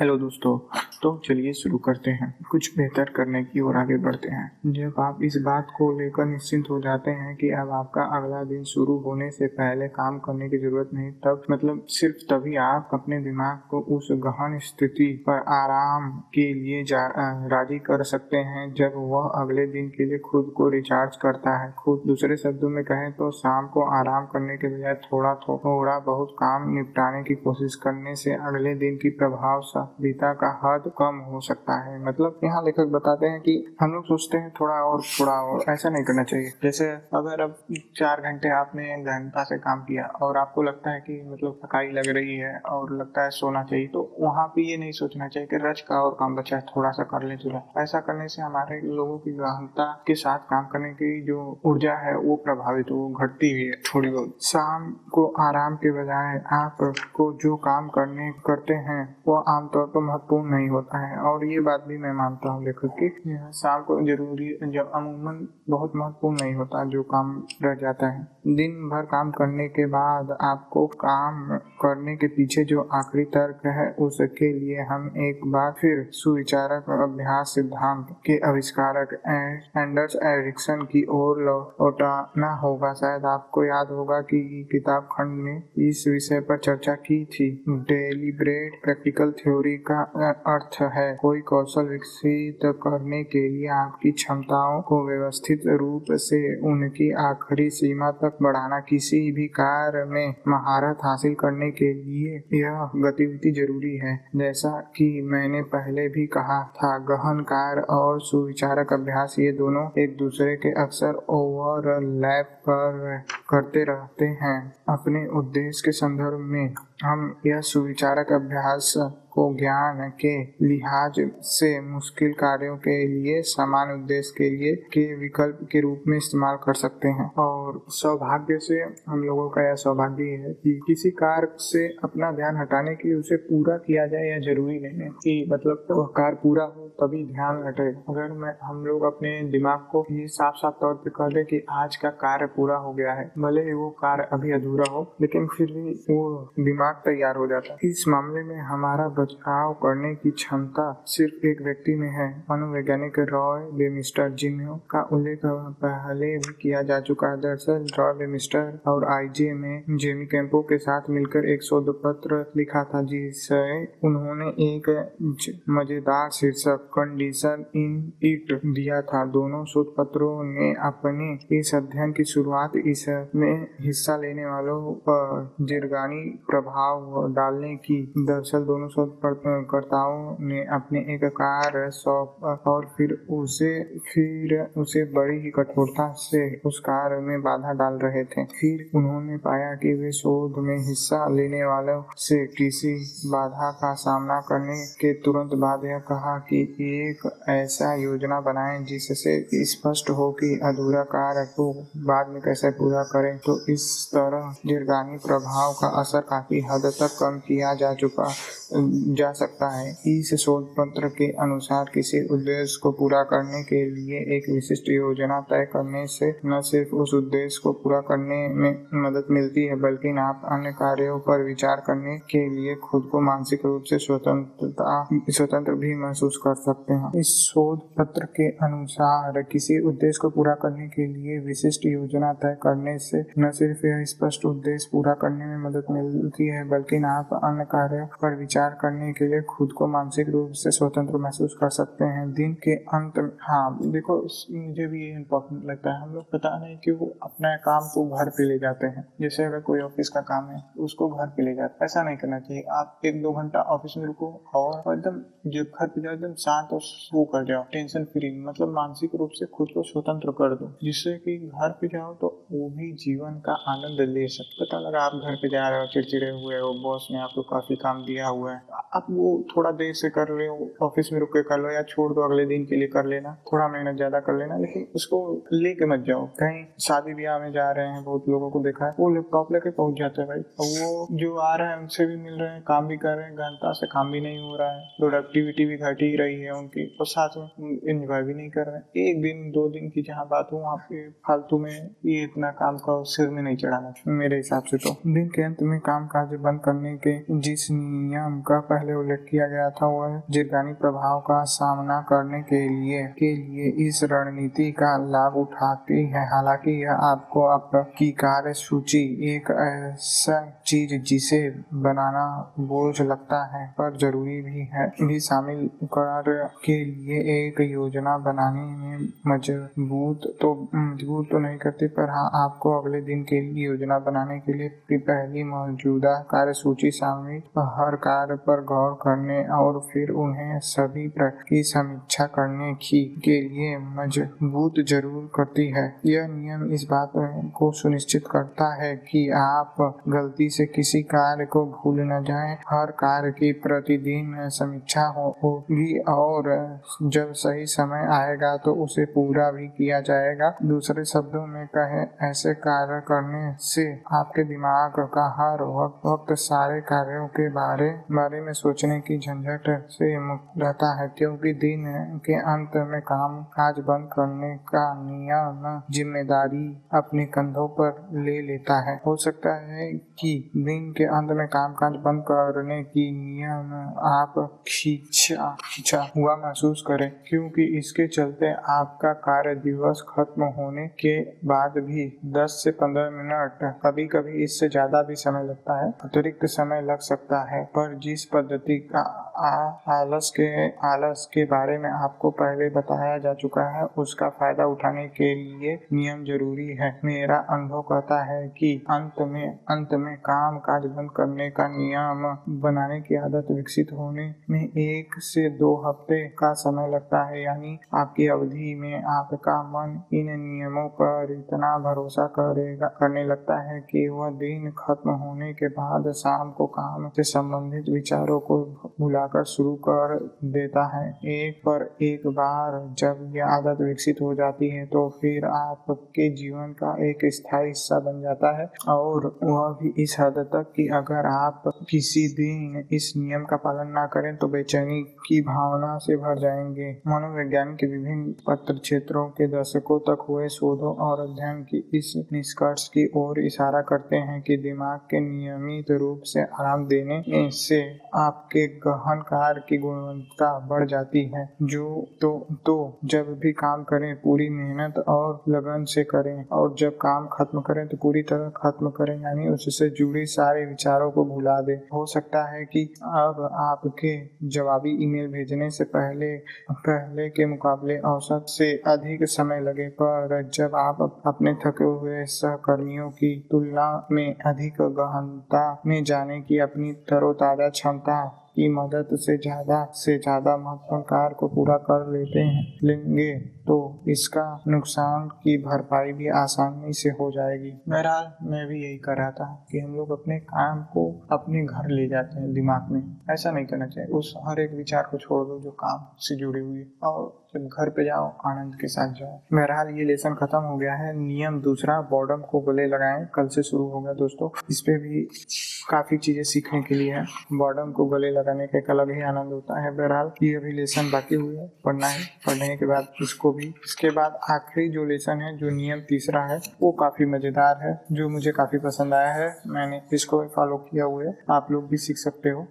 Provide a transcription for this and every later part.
Hello दोस्तों तो चलिए शुरू करते हैं। कुछ बेहतर करने की ओर आगे बढ़ते हैं। जब आप इस बात को लेकर निश्चिंत हो जाते हैं कि अब आपका अगला दिन शुरू होने से पहले काम करने की ज़रूरत नहीं, तब मतलब सिर्फ़ तभी आप अपने दिमाग को उस गहन स्थिति पर आराम के लिए राज़ी कर सकते हैं। जब वह अगले दिन के लिए खुद को रिचार्ज करता है, खुद दूसरे शब्दों में कहें तो शाम को आराम करने के बजाय थोड़ा थोड़ा बहुत काम निपटाने की कोशिश करने से अगले दिन की प्रभावशालीता का हद कम हो सकता है। मतलब यहाँ लेखक बताते हैं कि हम लोग सोचते हैं थोड़ा और थोड़ा और। ऐसा नहीं करना चाहिए। जैसे अगर अब चार घंटे आपने गहनता से काम किया और आपको लगता है कि मतलब थकाई लग रही है और लगता है सोना चाहिए तो वहाँ पे ये नहीं सोचना चाहिए कि रच का और काम बचा है थोड़ा सा कर ले चुरा। ऐसा करने से हमारे लोगों की गहनता के साथ काम करने की जो ऊर्जा है, वो प्रभावित हो, घटती हुई है थोड़ी बहुत। शाम को आराम के बजाय आपको जो काम करने, करते हैं, वो आमतौर पर महत्वपूर्ण नहीं होता है। और ये बात भी मैं मानता हूँ लेखक की शाम को ज़रूरी जब अमूमन बहुत महत्वपूर्ण नहीं होता, जो काम रह जाता है। दिन भर काम करने के बाद आपको काम करने के पीछे जो आखिरी तर्क है, उसके लिए हम एक बार फिर सुविचारक अभ्यास सिद्धांत के आविष्कारक एंडर्स एरिक्सन की ओर लौटाना होगा। शायद आपको याद होगा कि किताब खंड में इस विषय पर चर्चा की थी। डेलीब्रेट प्रैक्टिकल थ्योरी का अर्थ है। कोई कौशल विकसित करने के लिए आपकी क्षमताओं को व्यवस्थित रूप से उनकी आखिरी सीमा तक बढ़ाना किसी भी कार्य में महारत हासिल करने के लिए यह गतिविधि ज़रूरी है। जैसा कि मैंने पहले भी कहा था, गहन कार्य और सुविचारक अभ्यास ये दोनों एक दूसरे के अक्सर ओवरलैप कर करते रहते हैं। अपने उद्देश्य के संदर्भ में हम यह सुविचारक अभ्यास को ज्ञान के लिहाज से मुश्किल कार्यों के लिए समान उद्देश्य के लिए के विकल्प के रूप में इस्तेमाल कर सकते हैं। और सौभाग्य से हम लोगों का यह सौभाग्य है कि किसी कार्य से अपना ध्यान हटाने के उसे पूरा किया जाए यह ज़रूरी नहीं है कि मतलब तो कार्य पूरा हो तभी ध्यान हटे अगर मैं, हम लोग अपने दिमाग को ये साफ़ साफ़ तौर पे कह दे कि आज का कार्य पूरा हो गया है, भले ही वो कार्य अभी अधूरा हो, लेकिन फिर भी वो दिमाग तैयार हो जाता है। इस मामले में हमारा बचाव करने की क्षमता सिर्फ़ एक व्यक्ति में है। मनोवैज्ञानिक रॉय बेमिस्टर जिन्हों का उल्लेख पहले भी किया जा चुका है। दरअसल, रॉय बेमिस्टर और आईजे में जेमी कैंपो के साथ मिलकर एक शोध पत्र लिखा था, जिसे उन्होंने एक मज़ेदार शीर्षक, कंडीशन इन इट दिया था। दोनों शोध पत्रों ने अपने इस अध्ययन की शुरुआत इसमें हिस्सा लेने वालों पर दीर्घानी प्रभाव डालने की। दरअसल, दोनों शोध कर्ताओं ने अपने एक कार्य सौंप और फिर उसे फिर उसे बड़ी ही कठोरता से उस कार्य में बाधा डाल रहे थे। फिर उन्होंने पाया कि वे शोध में हिस्सा लेने वालों से किसी बाधा का सामना करने के तुरंत बाद यह कहा कि एक ऐसा योजना बनाएँ जिससे स्पष्ट हो कि अधूरा कार्य को बाद में कैसे पूरा करें। तो इस तरह दीर्घानी प्रभाव का असर काफ़ी हद तक कम किया जा चुका जा सकता है। इस शोध पत्र के अनुसार किसी उद्देश्य को पूरा करने के लिए एक विशिष्ट योजना तय करने से न सिर्फ़ उस उद्देश्य को पूरा करने में मदद मिलती है, बल्कि आप अन्य कार्यों पर विचार करने के लिए खुद को मानसिक रूप से स्वतंत्रता, स्वतंत्र भी महसूस कर सकते हैं। इस शोध पत्र के अनुसार किसी उद्देश्य को पूरा करने के लिए विशिष्ट योजना तय करने से न सिर्फ़ यह स्पष्ट उद्देश्य पूरा करने में मदद मिलती है, बल्कि आप अन्य कार्यों पर विचार करने के लिए खुद को मानसिक रूप से स्वतंत्र महसूस कर सकते हैं। दिन के अंत में हाँ देखो मुझे भी ये इम्पोर्टेंट लगता है। हम लोग पता नहीं कि वो अपना काम को घर पे ले जाते हैं। जैसे अगर कोई ऑफ़िस का काम है, उसको घर पे ले जाते ऐसा नहीं करना चाहिए। आप एक दो घंटा ऑफ़िस में रुको और एकदम जब घर पे जाओ, एकदम शांत और वो कर जाओ। टेंशन फ्री मतलब मानसिक रूप से खुद को स्वतंत्र कर दो। जिससे कि घर पे जाओ तो वो भी जीवन का आनंद ले सकते पता लगा आप घर पे जा रहे हो, चिड़चिड़े हुए हो बॉस ने आपको काफ़ी काम दिया हुआ है। आप वो थोड़ा देर से कर रहे हो, ऑफ़िस में रुक के कर लो या छोड़ दो, अगले दिन के लिए कर लेना, थोड़ा मेहनत ज़्यादा कर लेना, लेकिन उसको लेके मत जाओ। कहीं शादी ब्याह में जा रहे हैं, बहुत लोगों को देखा है, वो लैपटॉप लेके पहुँच जाते हैं भाई। वो जो आ रहे हैं, उनसे भी मिल रहे हैं, काम भी कर रहे हैं, घंटा से काम भी नहीं हो रहा है प्रोडक्टिविटी भी घट ही रही है उनकी, और साथ में इंजॉय भी नहीं कर रहे हैं। एक दिन, दो दिन की जहाँ बात हो, वहाँ पे फालतू में ये इतना काम का सिर में नहीं चढ़ाना। मेरे हिसाब से तो दिन के अंत में काम काज बंद करने के जिस नियम का पहले उल्लेख किया गया था वह दीर्घकालिक प्रभाव का सामना करने के लिए के लिए इस रणनीति का लाभ उठाती है। हालाँकि यह आपको आपकी कार्य सूची एक ऐसा चीज़ जिसे बनाना बोझ लगता है, पर ज़रूरी भी है। भी शामिल कर के लिए एक योजना बनाने में मज़बूत तो मज़बूत तो नहीं करती, पर हाँ आपको अगले दिन के लिए योजना बनाने के लिए पहली मौजूदा कार्य सूची शामिल हर कार्य पर गौर करने और फिर उन्हें सभी की समीक्षा करने की के लिए मज़बूत ज़रूर करती है यह नियम इस बात को सुनिश्चित करता है कि आप गलती से किसी कार्य को भूल न जाएँ। हर कार्य की प्रतिदिन समीक्षा होगी और जब सही समय आएगा तो उसे पूरा भी किया जाएगा दूसरे शब्दों में कहे ऐसे कार्य करने से आपके दिमाग का हर वक्त, वक्त सारे कार्यों के बारे बारे में सोचने की झंझट से मुक्त रहता है, क्योंकि दिन के अंत में काम काज बंद करने का नियम ज़िम्मेदारी अपने कंधों पर ले लेता है। हो सकता है कि दिन के अंत में काम काज बंद करने की नियम आप खींचा खींचा हुआ महसूस करें, क्योंकि इसके चलते आपका कार्य दिवस खत्म होने के बाद भी 10 से 15 मिनट कभी कभी इससे ज़्यादा भी समय लगता है। अतिरिक्त समय लग सकता है, पर जिस पद्धति का आलस के आलस के बारे में आपको पहले बताया जा चुका है, उसका फ़ायदा उठाने के लिए नियम ज़रूरी है। मेरा अनुभव कहता है कि अंत में अंत में काम काज बंद करने का नियम बनाने की आदत विकसित होने में एक से दो हफ़्ते का समय लगता है, यानी आपकी अवधि में आपका मन इन नियमों पर इतना भरोसा करेगा, करने लगता है कि वह दिन खत्म होने के बाद शाम को काम से संबंधित विचारों को भुलाकर शुरू कर देता है। एक पर एक बार जब यह आदत विकसित हो जाती है तो फिर आपके जीवन का एक स्थायी हिस्सा बन जाता है और वह भी इस हद तक कि अगर आप किसी दिन इस नियम का पालन ना करें तो बेचैनी की भावना से भर जाएँगे। मनोविज्ञान के विभिन्न पत्र क्षेत्रों के दशकों तक हुए शोधों और अध्ययन की इस निष्कर्ष की ओर इशारा करते हैं कि दिमाग के नियमित रूप से आराम देने से आपके गहन कार्य की गुणवत्ता बढ़ जाती है। जो तो तो जब भी काम करें, पूरी मेहनत और लगन से करें और जब काम खत्म करें तो पूरी तरह खत्म करें, यानी उससे जुड़े सारे विचारों को भुला दें। हो सकता है कि अब आपके जवाबी ईमेल भेजने से पहले पहले के मुकाबले औसत से अधिक समय लगे, पर जब आप अपने थके हुए सहकर्मियों की तुलना में अधिक गहनता में जाने की अपनी तरोताजा क्षमता की मदद से ज़्यादा से ज़्यादा महत्वपूर्ण कार्य को पूरा कर लेते हैं, लेंगे तो इसका नुकसान की भरपाई भी आसानी से हो जाएगी। बहरहाल, मैं भी यही कर रहा था कि हम लोग अपने काम को अपने घर ले जाते हैं दिमाग में। ऐसा नहीं करना चाहिए, उस हर एक विचार को छोड़ दो जो काम से जुड़ी हुई है। और जब घर पे जाओ, आनंद के साथ जाओ। बहरहाल ये लेसन खत्म हो गया है। नियम दूसरा बॉर्डम को गले लगाएँ। कल से शुरू हो गया दोस्तों। इस पे भी काफ़ी चीज़ें सीखने के लिए है। बॉर्डम को गले लगाने का एक अलग ही आनंद होता है। बहरहाल ये अभी लेसन बाकी हुई है। पढ़ना है। पढ़ने के बाद इसको भी। इसके बाद आखिरी जो लेसन है, जो नियम तीसरा है, वो काफ़ी मज़ेदार है, जो मुझे काफ़ी पसंद आया है। मैंने इसको फॉलो किया हुआ है। आप लोग भी सीख सकते हो।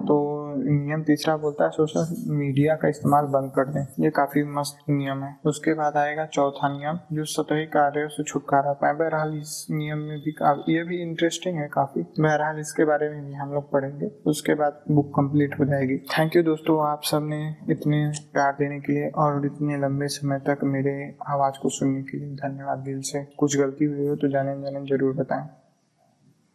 तो नियम तीसरा बोलता है, सोशल मीडिया का इस्तेमाल बंद कर दें। ये काफ़ी मस्त नियम है। उसके बाद आएगा चौथा नियम, जो सतही कार्यों से छुटकारा पाए। बहरहाल इस नियम में भी ये भी इंटरेस्टिंग है काफ़ी। बहरहाल इसके बारे में भी हम लोग पढ़ेंगे। उसके बाद बुक कंप्लीट हो जाएगी। थैंक यू दोस्तों, आप सबने इतने प्यार देने के लिए और इतने लंबे समय तक मेरे आवाज़ को सुनने के लिए धन्यवाद दिल से। कुछ गलती हुई हो तो जाने जाने ज़रूर बताएँ।